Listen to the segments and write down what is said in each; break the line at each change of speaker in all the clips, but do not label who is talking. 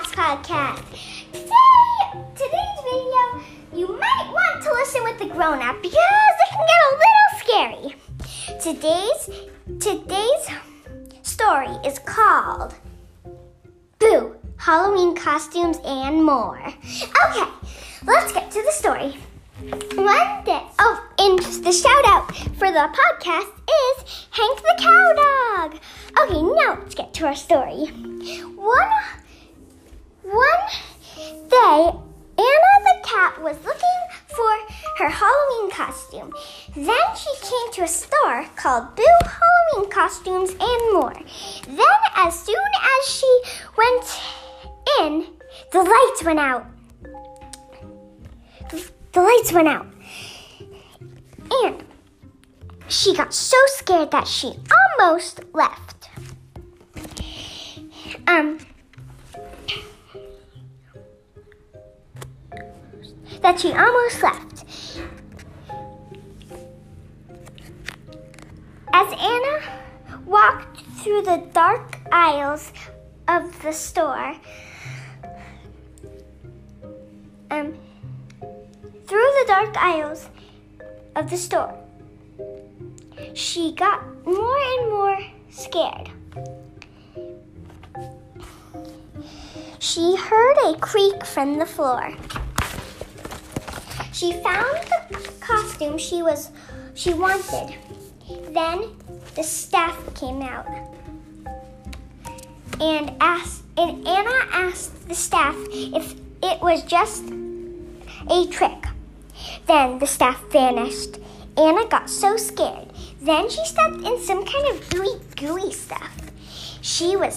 Cats podcast. Today, today's video, you might want to listen with the grown up because it can get a little scary. Today's today's story is called Boo Halloween costumes and more. Okay, let's get to the story. One day, oh, and the shout out for the podcast is Hank the Cowdog. Okay, now let's get to our story. One day, Ana the cat was looking for her Halloween costume. Then she came to a store called Boo Halloween Costumes and More. Then, as soon as she went in, the lights went out the lights went out. And she got so scared that she almost left. Um, that she almost left. As Ana walked through the dark aisles of the store, um, through the dark aisles of the store. She got more and more scared. She heard a creak from the floor. She found the costume she was she wanted. Then the staff came out and asked and Ana asked the staff if it was just a trick. Then the staff vanished. Ana got so scared. Then she stepped in some kind of gooey, gooey stuff. She was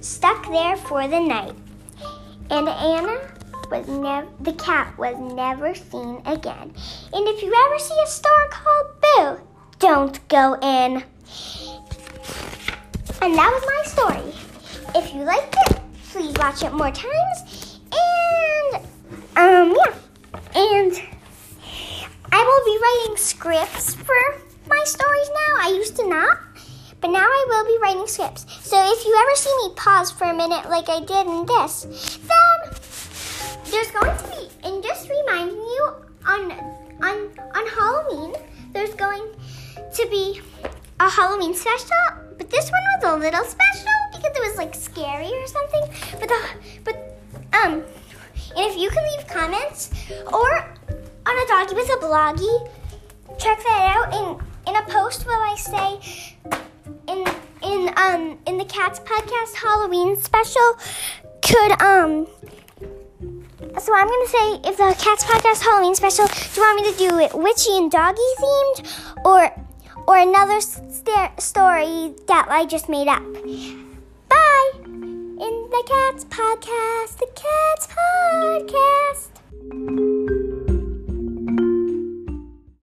stuck there for the night. And Ana was never the cat was never seen again. And if you ever see a store called Boo, don't go in. And that was my story. If you liked it, please watch it more times. And um yeah. And I will be writing scripts for my stories now. I used to not, but now I will be writing scripts. So if you ever see me pause for a minute like I did in this, then there's going to be, and just reminding you on on on Halloween, there's going to be a Halloween special, but this one was a little special because it was like scary or something. But the but um, and if you can leave comments or on a doggy with a bloggy. Check that out in in a post will I say in in um in the Cats podcast Halloween special could um so I'm gonna say if the Cats podcast Halloween special, do you want me to do it witchy and doggy themed or or another st- story that I just made up? Bye. In the Cats podcast, the Cats podcast.